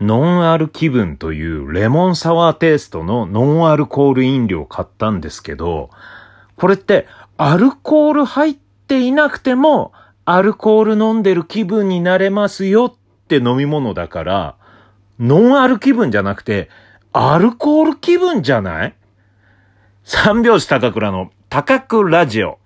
ノンアル気分というレモンサワーテイストのノンアルコール飲料を買ったんですけど、これってアルコール入っていなくてもアルコール飲んでる気分になれますよって飲み物だから、ノンアル気分じゃなくて、アルコール気分じゃない？三拍子高倉の高倉ラジオ。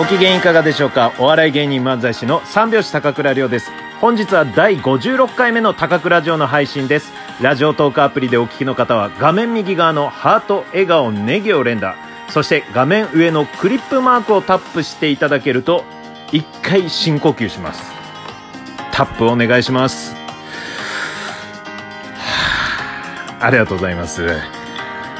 ご機嫌いかがでしょうか？お笑い芸人漫才師の三拍子高倉涼です。本日は第56回目の高倉城の配信です。ラジオトークアプリでお聞きの方は画面右側のハート、笑顔、ネギを連打。そして画面上のクリップマークをタップしていただけると一回深呼吸します。タップお願いします。ありがとうございます。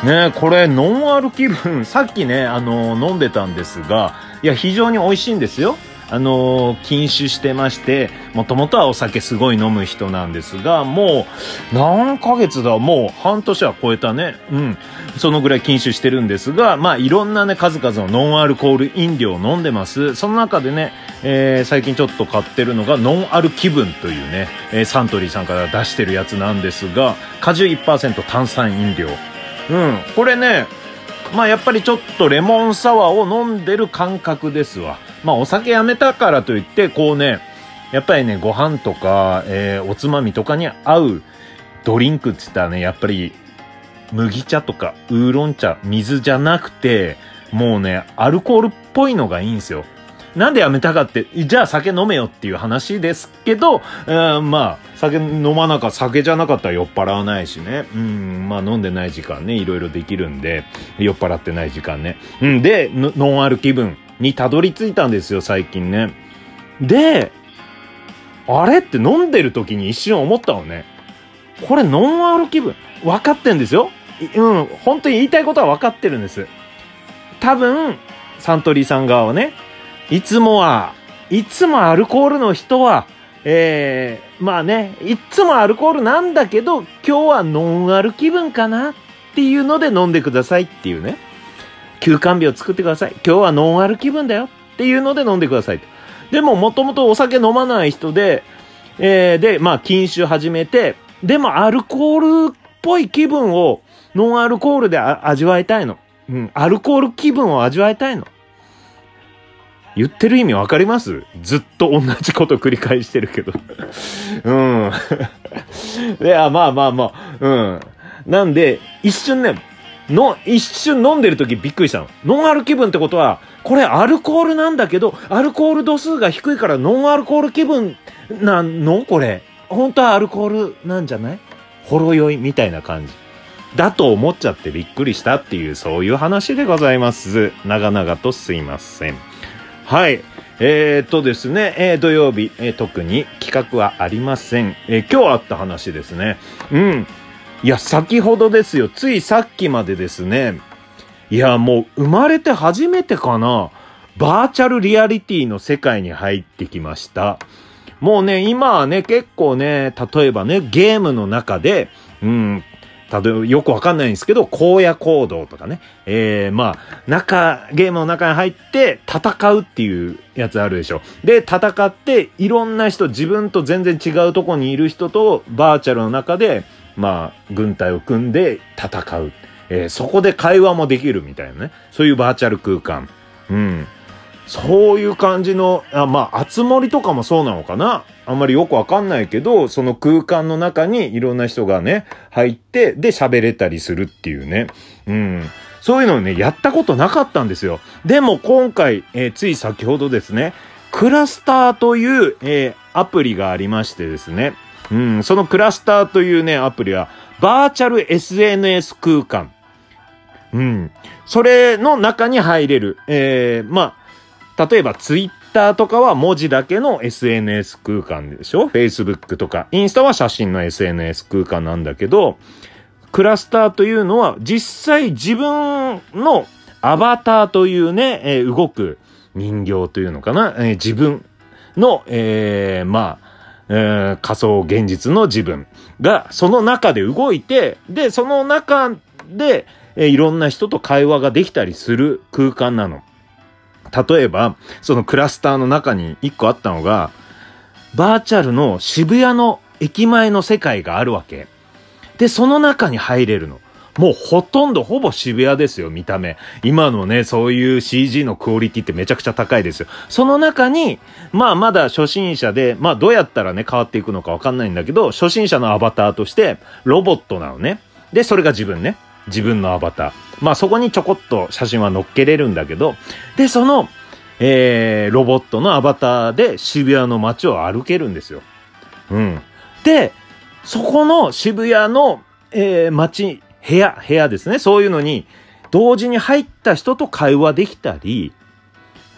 ねこれノンアル気分、さっきね、あの飲んでたんですが、いや、非常に美味しいんですよ。あのー、禁酒してまして、もともとはお酒すごい飲む人なんですが、もう、何ヶ月だもう半年は超えたね。うん。そのぐらい禁酒してるんですが、まあ、いろんなね、数々のノンアルコール飲料を飲んでます。その中でね、えー、最近ちょっと買ってるのが、ノンアル気分というね、えー、サントリーさんから出してるやつなんですが、果汁1%炭酸飲料。うん。これね、まあやっぱりちょっとレモンサワーを飲んでる感覚ですわ。まあお酒やめたからといって、こうね、やっぱりね、ご飯とか、えー、おつまみとかに合うドリンクって言ったらね、やっぱり麦茶とかウーロン茶、水じゃなくて、もうね、アルコールっぽいのがいいんですよ。なんでやめたかって、じゃあ酒飲めよっていう話ですけど、まあ、酒飲まなか、酒じゃなかったら酔っ払わないしね。うん、まあ飲んでない時間ね、いろいろできるんで、酔っ払ってない時間ね。うん、で、ノンアル気分にたどり着いたんですよ、最近ね。で、あれって飲んでる時に一瞬思ったのね。これノンアル気分。分かってんですよ。うん、本当に言いたいことは分かってるんです。多分、サントリーさん側はね、いつもは、いつもアルコールの人は、えー、まあね、いつもアルコールなんだけど、今日はノンアル気分かなっていうので飲んでくださいっていうね。休館日を作ってください。今日はノンアル気分だよっていうので飲んでください。でも、もともとお酒飲まない人で、えー、で、まあ、禁酒始めて、でもアルコールっぽい気分をノンアルコールで味わいたいの。うん、アルコール気分を味わいたいの。言ってる意味わかります？ずっと同じこと繰り返してるけどうん。いや、まあまあまあ、うん。なんで、一瞬ね、の、一瞬飲んでる時びっくりしたの。ノンアル気分ってことは、これアルコールなんだけど、アルコール度数が低いからノンアルコール気分なの？これ。本当はアルコールなんじゃない？ほろ酔いみたいな感じ。だと思っちゃってびっくりしたっていう、そういう話でございます。長々とすいません。はい。えー、っとですね、えー、土曜日、えー、特に企画はありません。え今日あった話ですね。うん。いや、先ほどですよ。ついさっきまでですね。いや、もう生まれて初めてかな。バーチャルリアリティの世界に入ってきました。もうね、今はね、結構ね、例えばね、ゲームの中で、うん、例えばよくわかんないんですけど、荒野行動とかね。えー、まあ、中、ゲームの中に入って戦うっていうやつあるでしょ。で、戦って、いろんな人、自分と全然違うとこにいる人とバーチャルの中で、まあ、軍隊を組んで戦う。えー、そこで会話もできるみたいなね。そういうバーチャル空間。うん。そういう感じの、あまあ、あつ森とかもそうなのかなあんまりよくわかんないけど、その空間の中にいろんな人がね、入って、で喋れたりするっていうね。うん。そういうのをね、やったことなかったんですよ。でも今回、えー、つい先ほどですね、クラスターという、えー、アプリがありましてですね。うん、そのクラスターというね、アプリは、バーチャル SNS 空間。うん。それの中に入れる。えー、まあ、例えばツイッターとかは文字だけの SNS 空間でしょ ?Facebook とか。インスタは写真の SNS 空間なんだけど、クラスターというのは実際自分のアバターというね、えー、動く人形というのかな、えー、自分の、えー、まあ、えー、仮想現実の自分がその中で動いて、で、その中で、えー、いろんな人と会話ができたりする空間なの。例えば、そのクラスターの中に一個あったのが、バーチャルの渋谷の駅前の世界があるわけ。で、その中に入れるの。もうほとんどほぼ渋谷ですよ、見た目。今のね、そういう CG のクオリティってめちゃくちゃ高いですよ。その中に、まあまだ初心者で、まあどうやったらね、変わっていくのかわかんないんだけど、初心者のアバターとして、ロボットなのね。で、それが自分ね。自分のアバター。まあそこにちょこっと写真は載っけれるんだけど、で、その、えー、ロボットのアバターで渋谷の街を歩けるんですよ。うん。で、そこの渋谷の、えー、街、部屋、部屋ですね。そういうのに、同時に入った人と会話できたり、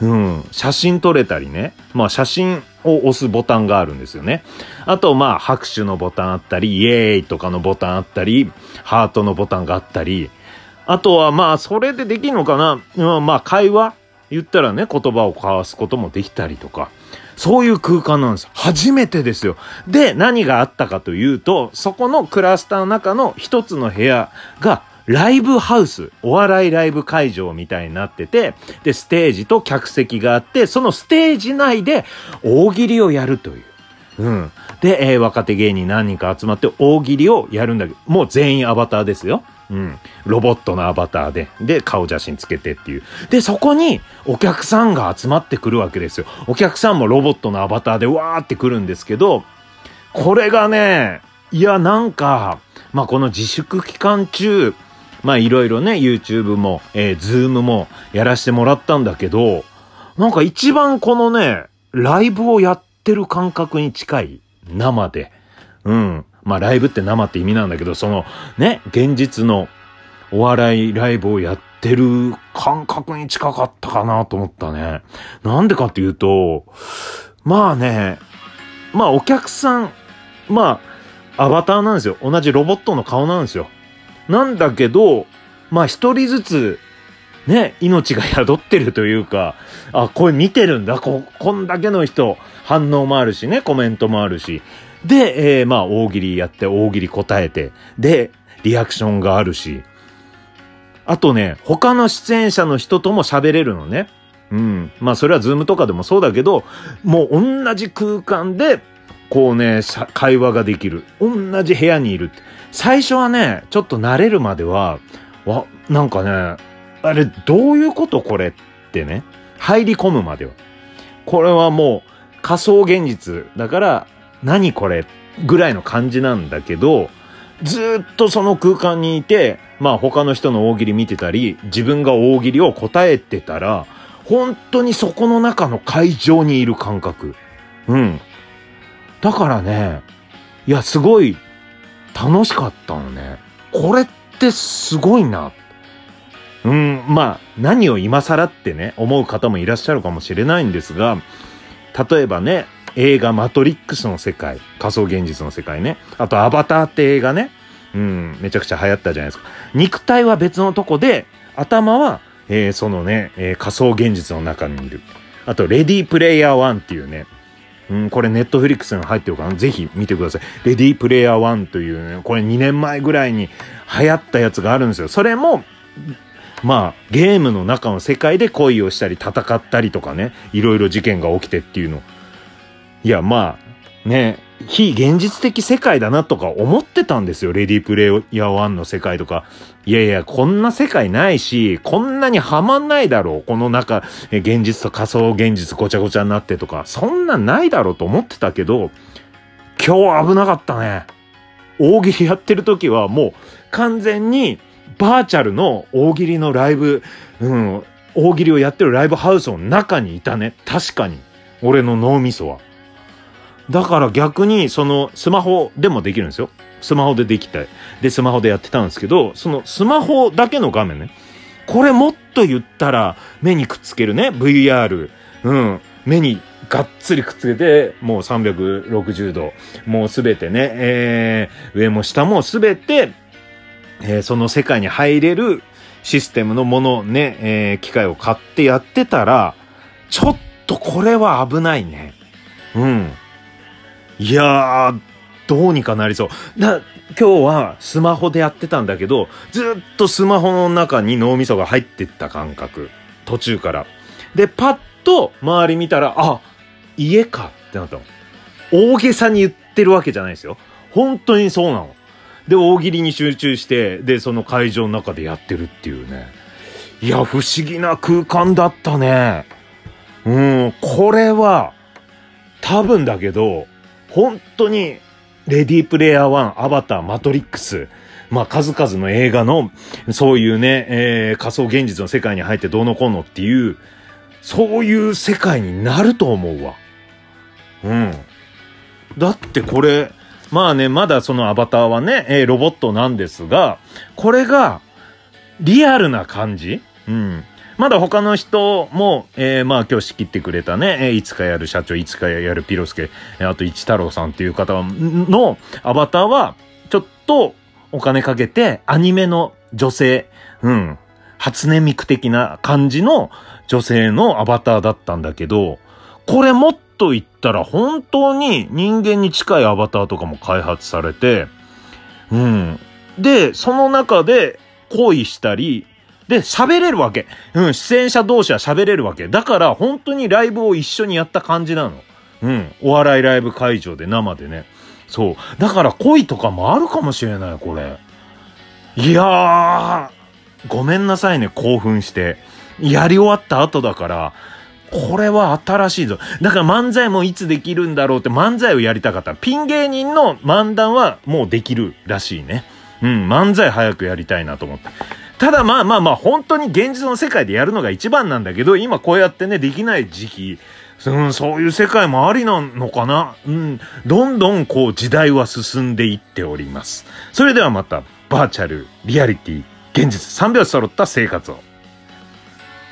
うん、写真撮れたりね。まあ写真を押すボタンがあるんですよね。あとまあ拍手のボタンあったり、イエーイとかのボタンあったり、ハートのボタンがあったり、あとはまあそれでできるのかな、まあ会話？言ったらね、言葉を交わすこともできたりとか。そういう空間なんです。初めてですよ。で、何があったかというと、そこのクラスターの中の一つの部屋が、ライブハウス、お笑いライブ会場みたいになってて、で、ステージと客席があって、そのステージ内で大喜利をやるという。うん。で、えー、若手芸人何人か集まって大喜利をやるんだけど、もう全員アバターですよ。うん。ロボットのアバターで、で、顔写真つけてっていう。で、そこにお客さんが集まってくるわけですよ。お客さんもロボットのアバターでわーって来るんですけど、これがね、いや、なんか、まあ、この自粛期間中、まあ、いろいろね、YouTube も、えー、Zoom もやらせてもらったんだけど、なんか一番このね、ライブをやってる感覚に近い。生で。うん。まあライブって生って意味なんだけど、そのね、現実のお笑いライブをやってる感覚に近かったかなと思ったね。なんでかっていうと、まあね、まあお客さん、まあ、アバターなんですよ。同じロボットの顔なんですよ。なんだけど、まあ一人ずつ、ね、命が宿ってるというか、あ、これ見てるんだ。こ、こんだけの人、反応もあるしね、コメントもあるし。で、えー、まあ、大喜利やって、大喜利答えて、で、リアクションがあるし、あとね、他の出演者の人とも喋れるのね。うん。まあ、それはズームとかでもそうだけど、もう同じ空間で、こうね、会話ができる。同じ部屋にいる。最初はね、ちょっと慣れるまでは、わ、なんかね、あれ、どういうことこれってね、入り込むまでは。これはもう仮想現実だから、何これぐらいの感じなんだけど、ずっとその空間にいて、まあ他の人の大喜利見てたり、自分が大喜利を答えてたら、本当にそこの中の会場にいる感覚。うん。だからね、いや、すごい楽しかったのね。これってすごいな。うん、まあ、何を今更ってね、思う方もいらっしゃるかもしれないんですが、例えばね、映画マトリックスの世界、仮想現実の世界ね。あとアバターって映画ね。うん、めちゃくちゃ流行ったじゃないですか。肉体は別のとこで、頭は、えー、そのね、えー、仮想現実の中にいる。あと、レディープレイヤー1っていうね、うん、これネットフリックスに入ってるから、ぜひ見てください。レディープレイヤー1というね、これ2年前ぐらいに流行ったやつがあるんですよ。それも、まあ、ゲームの中の世界で恋をしたり戦ったりとかね、いろいろ事件が起きてっていうのいや、まあ、ね、非現実的世界だなとか思ってたんですよ。レディープレイヤー1の世界とか。いやいや、こんな世界ないし、こんなにはまんないだろう。この中、現実と仮想現実ごちゃごちゃになってとか、そんなんないだろうと思ってたけど、今日危なかったね。大喜利やってる時はもう完全にバーチャルの大喜利のライブ、うん、大喜利をやってるライブハウスの中にいたね。確かに。俺の脳みそは。だから逆に、その、スマホでもできるんですよ。スマホでできた。で、スマホでやってたんですけど、そのスマホだけの画面ね。これもっと言ったら、目にくっつけるね。VR。うん。目にがっつりくっつけて、もう360度。もうすべてね、えー、上も下もすべて、えー、その世界に入れるシステムのものね、えー、機械を買ってやってたら、ちょっとこれは危ないね。うん。いやー、どうにかなりそう。だ、今日はスマホでやってたんだけど、ずっとスマホの中に脳みそが入ってった感覚。途中から。で、パッと周り見たら、あ、家かってなったの。大げさに言ってるわけじゃないですよ。本当にそうなの。で、大喜利に集中して、で、その会場の中でやってるっていうね。いや、不思議な空間だったね。うん、これは、多分だけど、本当に、レディープレイヤー1、アバター、マトリックス、まあ数々の映画の、そういうね、えー、仮想現実の世界に入ってどうのこうのっていう、そういう世界になると思うわ。うん。だってこれ、まあね、まだそのアバターはね、えー、ロボットなんですが、これが、リアルな感じ？うん。まだ他の人も、えー、まあ今日仕切ってくれたね、えー、いつかやる社長、いつかやるピロスケえ、あと一太郎さんっていう方のアバターは、ちょっとお金かけてアニメの女性、うん、初音ミク的な感じの女性のアバターだったんだけど、これもっと言ったら本当に人間に近いアバターとかも開発されて、うん。で、その中で恋したり、で、喋れるわけ。うん、出演者同士は喋れるわけ。だから、本当にライブを一緒にやった感じなの。うん、お笑いライブ会場で生でね。そう。だから恋とかもあるかもしれない、これ。いやー、ごめんなさいね、興奮して。やり終わった後だから、これは新しいぞ。だから漫才もいつできるんだろうって漫才をやりたかった。ピン芸人の漫談はもうできるらしいね。うん、漫才早くやりたいなと思って。ただまあまあまあ、本当に現実の世界でやるのが一番なんだけど、今こうやってね、できない時期、うん、そういう世界もありなのかな？うん、どんどんこう時代は進んでいっております。それではまた、バーチャル、リアリティ、現実3拍子揃った生活を。